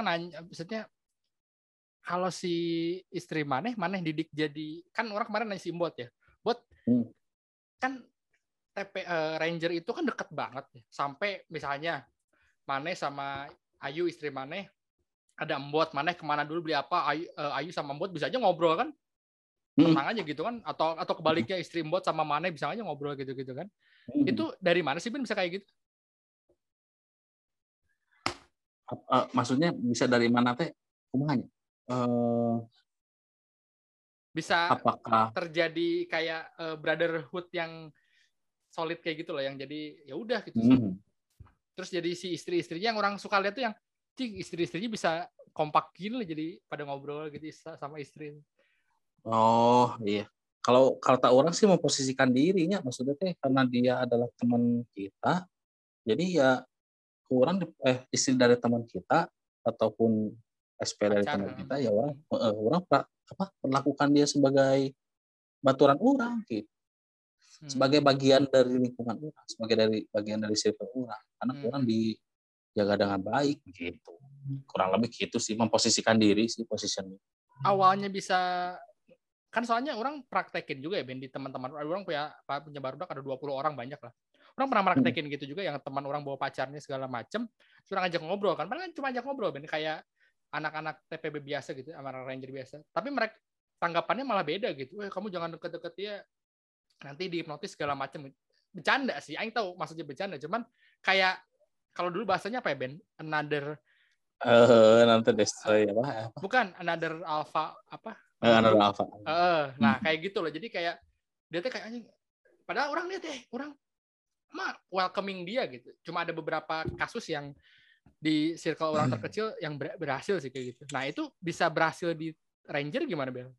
orang nanya maksudnya kalau si istri maneh maneh didik jadi kan orang kemarin nanya si bot ya bot Hmm. kan TP eh, Ranger itu kan deket banget ya. sampai misalnya maneh sama Ayu istri maneh ada embot maneh ke mana dulu beli apa Ayu, eh, Ayu sama embot bisa aja ngobrol kan Hmm. tenang aja gitu kan atau atau kebaliknya istri embot sama maneh bisa aja ngobrol gitu gitu kan Hmm. itu dari mana sih Ben bisa kayak gitu Eh, maksudnya bisa dari mana teh? Kumanya? Eh, bisa apakah terjadi kayak eh, brotherhood yang solid kayak gitu loh yang jadi ya udah gitu Hmm. terus jadi si istri-istrinya yang orang suka lihat tuh yang cing istri-istrinya bisa kompak gini loh jadi pada ngobrol gitu sa- sama istri Oh iya. Kalau kata orang sih memposisikan dirinya, maksudnya teh karena dia adalah teman kita, jadi ya orang eh istri dari teman kita ataupun SP dari teman hmm. kita ya orang eh, orang pra- apa perlakukan dia sebagai baturan orang gitu, Hmm. sebagai bagian dari lingkungan orang, sebagai dari bagian dari circle orang, karena Hmm. orang dijaga dengan baik gitu. Kurang lebih gitu sih memposisikan diri sih positionnya. awalnya bisa kan soalnya orang praktekin juga ya Ben di teman-teman orang punya punya barudak ada 20 orang banyak lah. Orang pernah praktekin gitu juga yang teman orang bawa pacarnya segala macem orang ajak ngobrol kan. Padahal kan cuma ajak ngobrol Ben kayak anak-anak TPB biasa gitu sama ranger biasa. Tapi mereka tanggapannya malah beda gitu. Eh kamu jangan deket-deket dia nanti dihipnotis segala macem. Bercanda sih Aing tahu maksudnya bercanda cuman kayak kalau dulu bahasanya apa ya Ben? Another Eh nanti destroy apa? bukan another alpha apa Heeh, nah Hmm. kayak gitu loh. Jadi kayak dia tuh kayak anjing. Padahal orang lihat deh, orang mah welcoming dia gitu. Cuma ada beberapa kasus yang di circle orang terkecil yang ber- berhasil sih kayak gitu. Nah itu bisa berhasil di Ranger gimana Bel?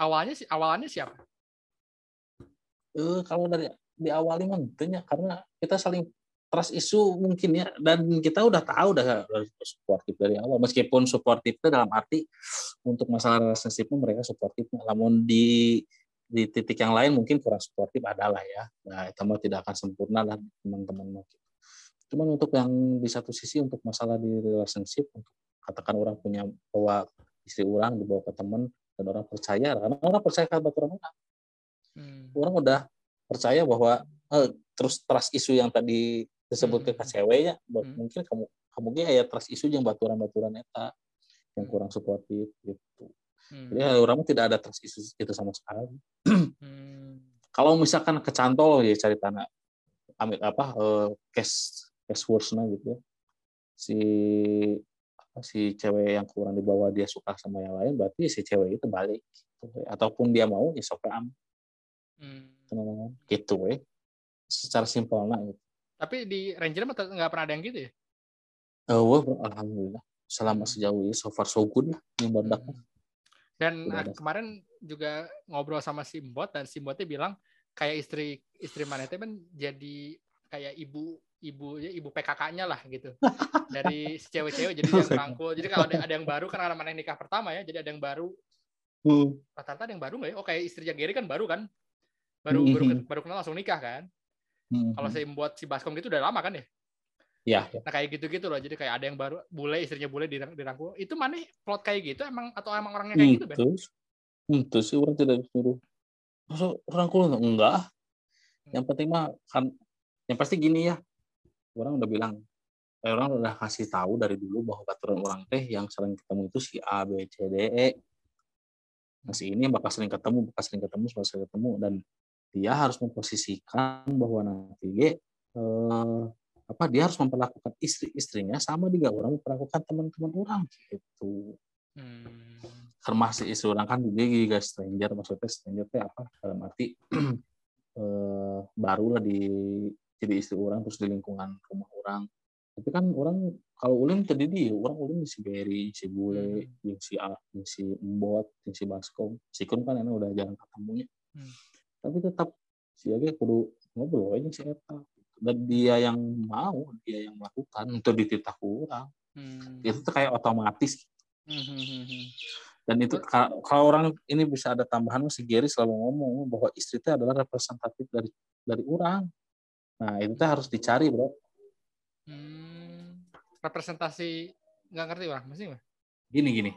Awalnya sih awalnya siapa? Eh kalau dari di awalnya mah tentunya karena kita saling trust isu mungkin ya. Dan kita udah tahu udah udah supportif dari awal. Meskipun supportif itu dalam arti untuk masalah relationship mereka supportif namun di di titik yang lain mungkin kurang supportif adalah ya. Nah itu mah tidak akan sempurna lah teman-teman mah. cuman untuk yang di satu sisi untuk masalah di relationship untuk katakan orang punya bawa istri orang dibawa ke teman dan orang percaya karena orang percaya ke orang orang. Hmm. orang udah percaya bahwa eh, terus trust isu yang tadi disebut ke Hmm. ceweknya buat Hmm. mungkin kamu kamu ge aya trust isu yang baturan-baturan eta yang kurang suportif gitu. Hmm. Jadi ya, orang tidak ada trust isu itu sama sekali. Hmm. Kalau misalkan kecantol ya cari tanah amit apa eh, case case worse-nya gitu ya. Si apa, si cewek yang kurang dibawa dia suka sama yang lain berarti si cewek itu balik gitu. ataupun dia mau ya sok am Hmm. gitu we secara simpelnya gitu. Tapi di Ranger mah nggak pernah ada yang gitu ya? Eh, wah, alhamdulillah. Selama sejauh ini so far so good lah badak Hmm. Dan Udah ah, ada. kemarin juga ngobrol sama Simbot dan Simbotnya bilang kayak istri istri Manete kan jadi kayak ibu ibu ya ibu PKK-nya lah gitu. Dari si cewek-cewek jadi yang rangkul. Jadi kalau ada, ada yang baru kan karena mana nikah pertama ya jadi ada yang baru. Hmm. rata-rata ada yang baru nggak ya? Oh kayak istrinya Gary kan baru kan? Baru baru baru kenal langsung nikah kan Hmm. kalau saya buat si Baskom gitu udah lama kan ya? Ya, ya. nah kayak gitu-gitu loh. Jadi kayak ada yang baru bule istrinya bule dirang- dirangkul itu mana plot kayak gitu emang? Atau emang orangnya kayak gitu Ben? itu itu sih orang tidak disuruh. Masuk rangkul enggak. Yang penting mah kan yang pasti gini ya. Orang udah bilang eh, orang udah kasih tahu dari dulu bahwa baturan orang teh yang sering ketemu itu si A B C D E. Nah si ini bakal sering ketemu bakal sering ketemu bakal sering ketemu. Dan dia harus memposisikan bahwa nanti eh, apa dia harus memperlakukan istri-istrinya sama juga orang memperlakukan teman-teman orang gitu Hmm. termasuk istri orang kan juga juga stranger maksudnya stranger teh apa dalam arti eh, baru lah di jadi istri orang terus di lingkungan rumah orang tapi kan orang kalau ulin tadi dia orang ulin si Berry si Bule Hmm. yang si A yang si Mbot yang si Baskom si Kun kan enak udah jarang ketemunya Hmm. Tapi tetap si Age kudu ngobrol aja si Eta dan dia yang mau dia yang melakukan untuk dititah orang Hmm. itu tuh kayak otomatis Hmm, hmm, hmm, hmm. dan itu ka- kalau orang ini bisa ada tambahan si Gary selalu ngomong bahwa istri itu adalah representatif dari dari orang nah itu tuh harus dicari bro Hmm. representasi nggak ngerti orang gimana? gini gini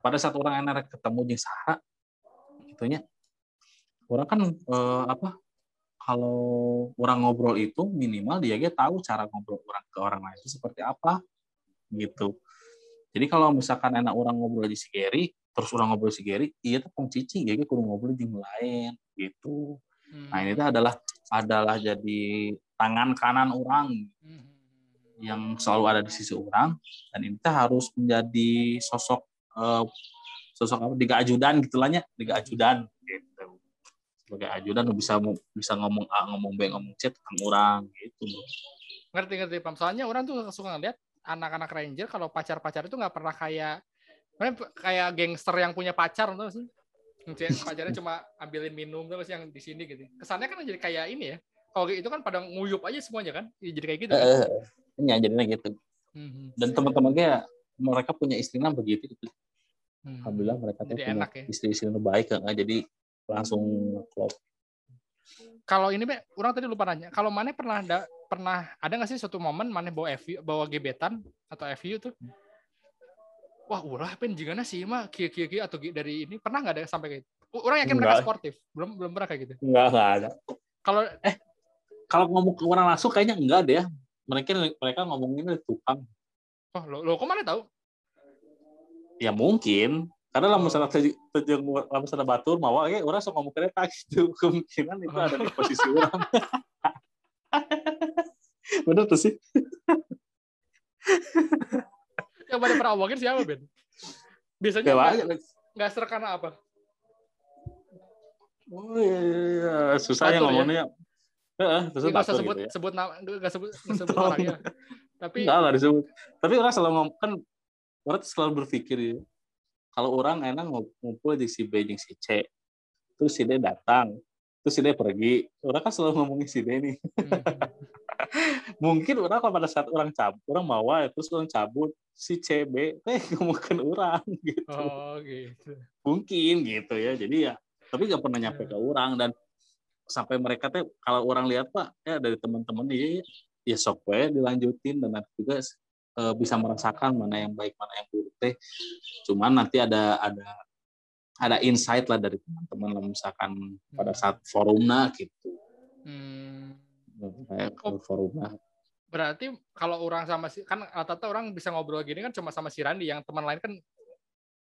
pada saat orang enak ketemu jeung saha gitunya orang kan eh, apa kalau orang ngobrol itu minimal dia ge tahu cara ngobrol orang ke orang lain itu seperti apa gitu jadi kalau misalkan enak orang ngobrol di si Gary terus orang ngobrol si Gary iya tuh cici ya kudu ngobrol di lain gitu Hmm. nah ini tuh adalah adalah jadi tangan kanan orang Hmm. yang selalu ada di sisi orang dan ini tuh harus menjadi sosok eh, sosok apa diga ajudan gitulahnya diga ajudan gitu sebagai ajudan bisa bisa ngomong A ngomong B ngomong C tentang orang gitu ngerti ngerti pam soalnya orang tuh suka ngeliat anak-anak ranger kalau pacar-pacar itu nggak pernah kayak kayak gangster yang punya pacar tuh sih pacarnya cuma ambilin minum terus yang di sini gitu kesannya kan jadi kayak ini ya kalau itu kan pada nguyup aja semuanya kan Ya, jadi kayak gitu kan? eh ini jadinya gitu Mhm. dan teman-temannya mereka punya istrinya begitu gitu. Mhm. alhamdulillah mereka tuh punya ya. istri-istri yang baik kan jadi langsung klop. Kalau ini Be, orang tadi lupa nanya kalau mana pernah ada pernah ada nggak sih suatu momen mana bawa FU bawa gebetan atau FU tuh? Wah ulah pen jigana sih mah kia kia kia atau dari ini pernah nggak ada sampai kayak gitu? orang yakin mereka Enggak. sportif belum belum pernah kayak gitu? Enggak enggak ada. Kalau kalau ngomong ke orang langsung kayaknya enggak deh ya. mereka mereka ngomongin dari tukang. Oh lo lo kok mana tahu? Ya mungkin karena lah misalnya terjeng lah misalnya batur mau kayak orang sok ngomong kereta gitu kemungkinan itu ada di posisi orang bener tuh sih yang pada pernah omongin siapa Ben biasanya kayak nggak aja ser karena apa oh iya, iya, iya. susah ya Batur ya? ngomongnya Heeh, Ya, terus nggak usah sebut gitu ya. sebut nama nggak sebut sebut orangnya tapi Enggak lah disebut. Tapi orang selalu ngomong kan orang selalu berpikir ya. Kalau orang enak ngumpul di si B jeung si C. Terus si D datang. Terus si D pergi. Orang kan selalu ngomongin si D nih. Hmm. Mungkin orang kalau pada saat orang cabut, orang bawa terus orang cabut si C B eh ngomongin orang gitu. oh gitu Mungkin gitu ya. Jadi ya tapi nggak pernah nyampe ke orang dan sampai mereka teh kalau orang lihat Pak ya dari teman-teman ya ya sok we dilanjutin dan juga eh, bisa merasakan mana yang baik mana yang buruk teh cuman nanti ada ada ada insight lah dari teman-teman lah misalkan pada saat forumnya gitu Hmm. kayak ke Oh. forumnya Berarti kalau orang sama si kan rata-rata orang bisa ngobrol gini kan cuma sama si Randi yang teman lain kan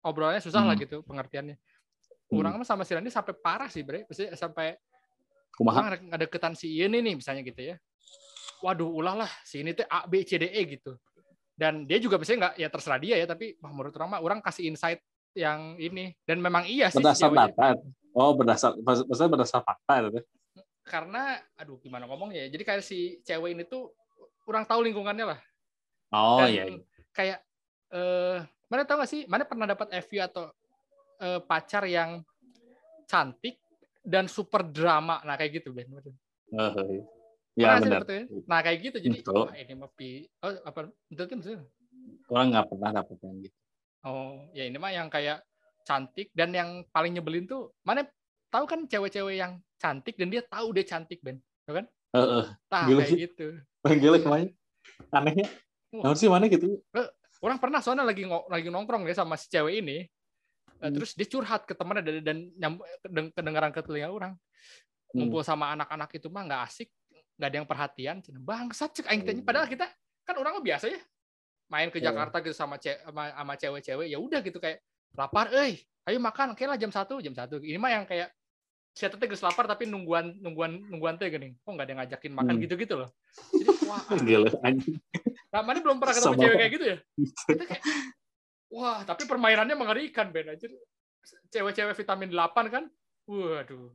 obrolannya susah lah Hmm. gitu pengertiannya. Hmm. Orang sama si Randi sampai parah sih, Bre. Maksudnya sampai kumaha ada deketan si ini nih misalnya gitu ya. Waduh, ulah lah si ini tuh A B C D E gitu. Dan dia juga biasanya nggak ya terserah dia ya, tapi wah, menurut orang mah orang kasih insight yang ini dan memang iya sih berdasar data oh berdasar maksudnya berdasar fakta itu karena aduh gimana ngomongnya ya. Jadi kayak si cewek ini tuh orang tahu lingkungannya lah. oh Dan iya iya. kayak eh mana tahu gak sih mana pernah dapat FU atau eh, pacar yang cantik dan super drama nah kayak gitu Ben Pernah ya sih benar ya? nah kayak gitu jadi Betul. wah ini mah pi oh, apa betul kan maksudnya? orang nggak pernah dapet yang gitu oh ya ini mah yang kayak cantik dan yang paling nyebelin tuh mana tahu kan cewek-cewek yang cantik dan dia tahu dia cantik Ben Tahu kan Eh, eh. nah Gila kayak sih. gitu Gila ke mana anehnya. Namun sih mana gitu orang pernah soalnya lagi lagi nongkrong ya sama si cewek ini Eh, Hmm. terus dia curhat ke temannya dan, dan kedeng- kedengaran ke telinga orang Hmm. ngumpul sama anak-anak itu mah nggak asik nggak ada yang perhatian Cina, bangsat cek aing tanya padahal kita kan orang biasa ya main ke Iya. Jakarta gitu sama ce- sama, sama cewek-cewek ya udah gitu kayak lapar eh ayo makan oke lah jam satu jam satu ini mah yang kayak saya teteh geus lapar tapi nungguan nungguan nungguan teh gini kok nggak ada yang ngajakin makan Hmm. gitu gitu loh jadi wah Gila anjing. nah, mana belum pernah ketemu Sama. cewek kayak gitu ya Kita kayak, wah tapi permainannya mengerikan Ben aja cewek-cewek vitamin 8 kan waduh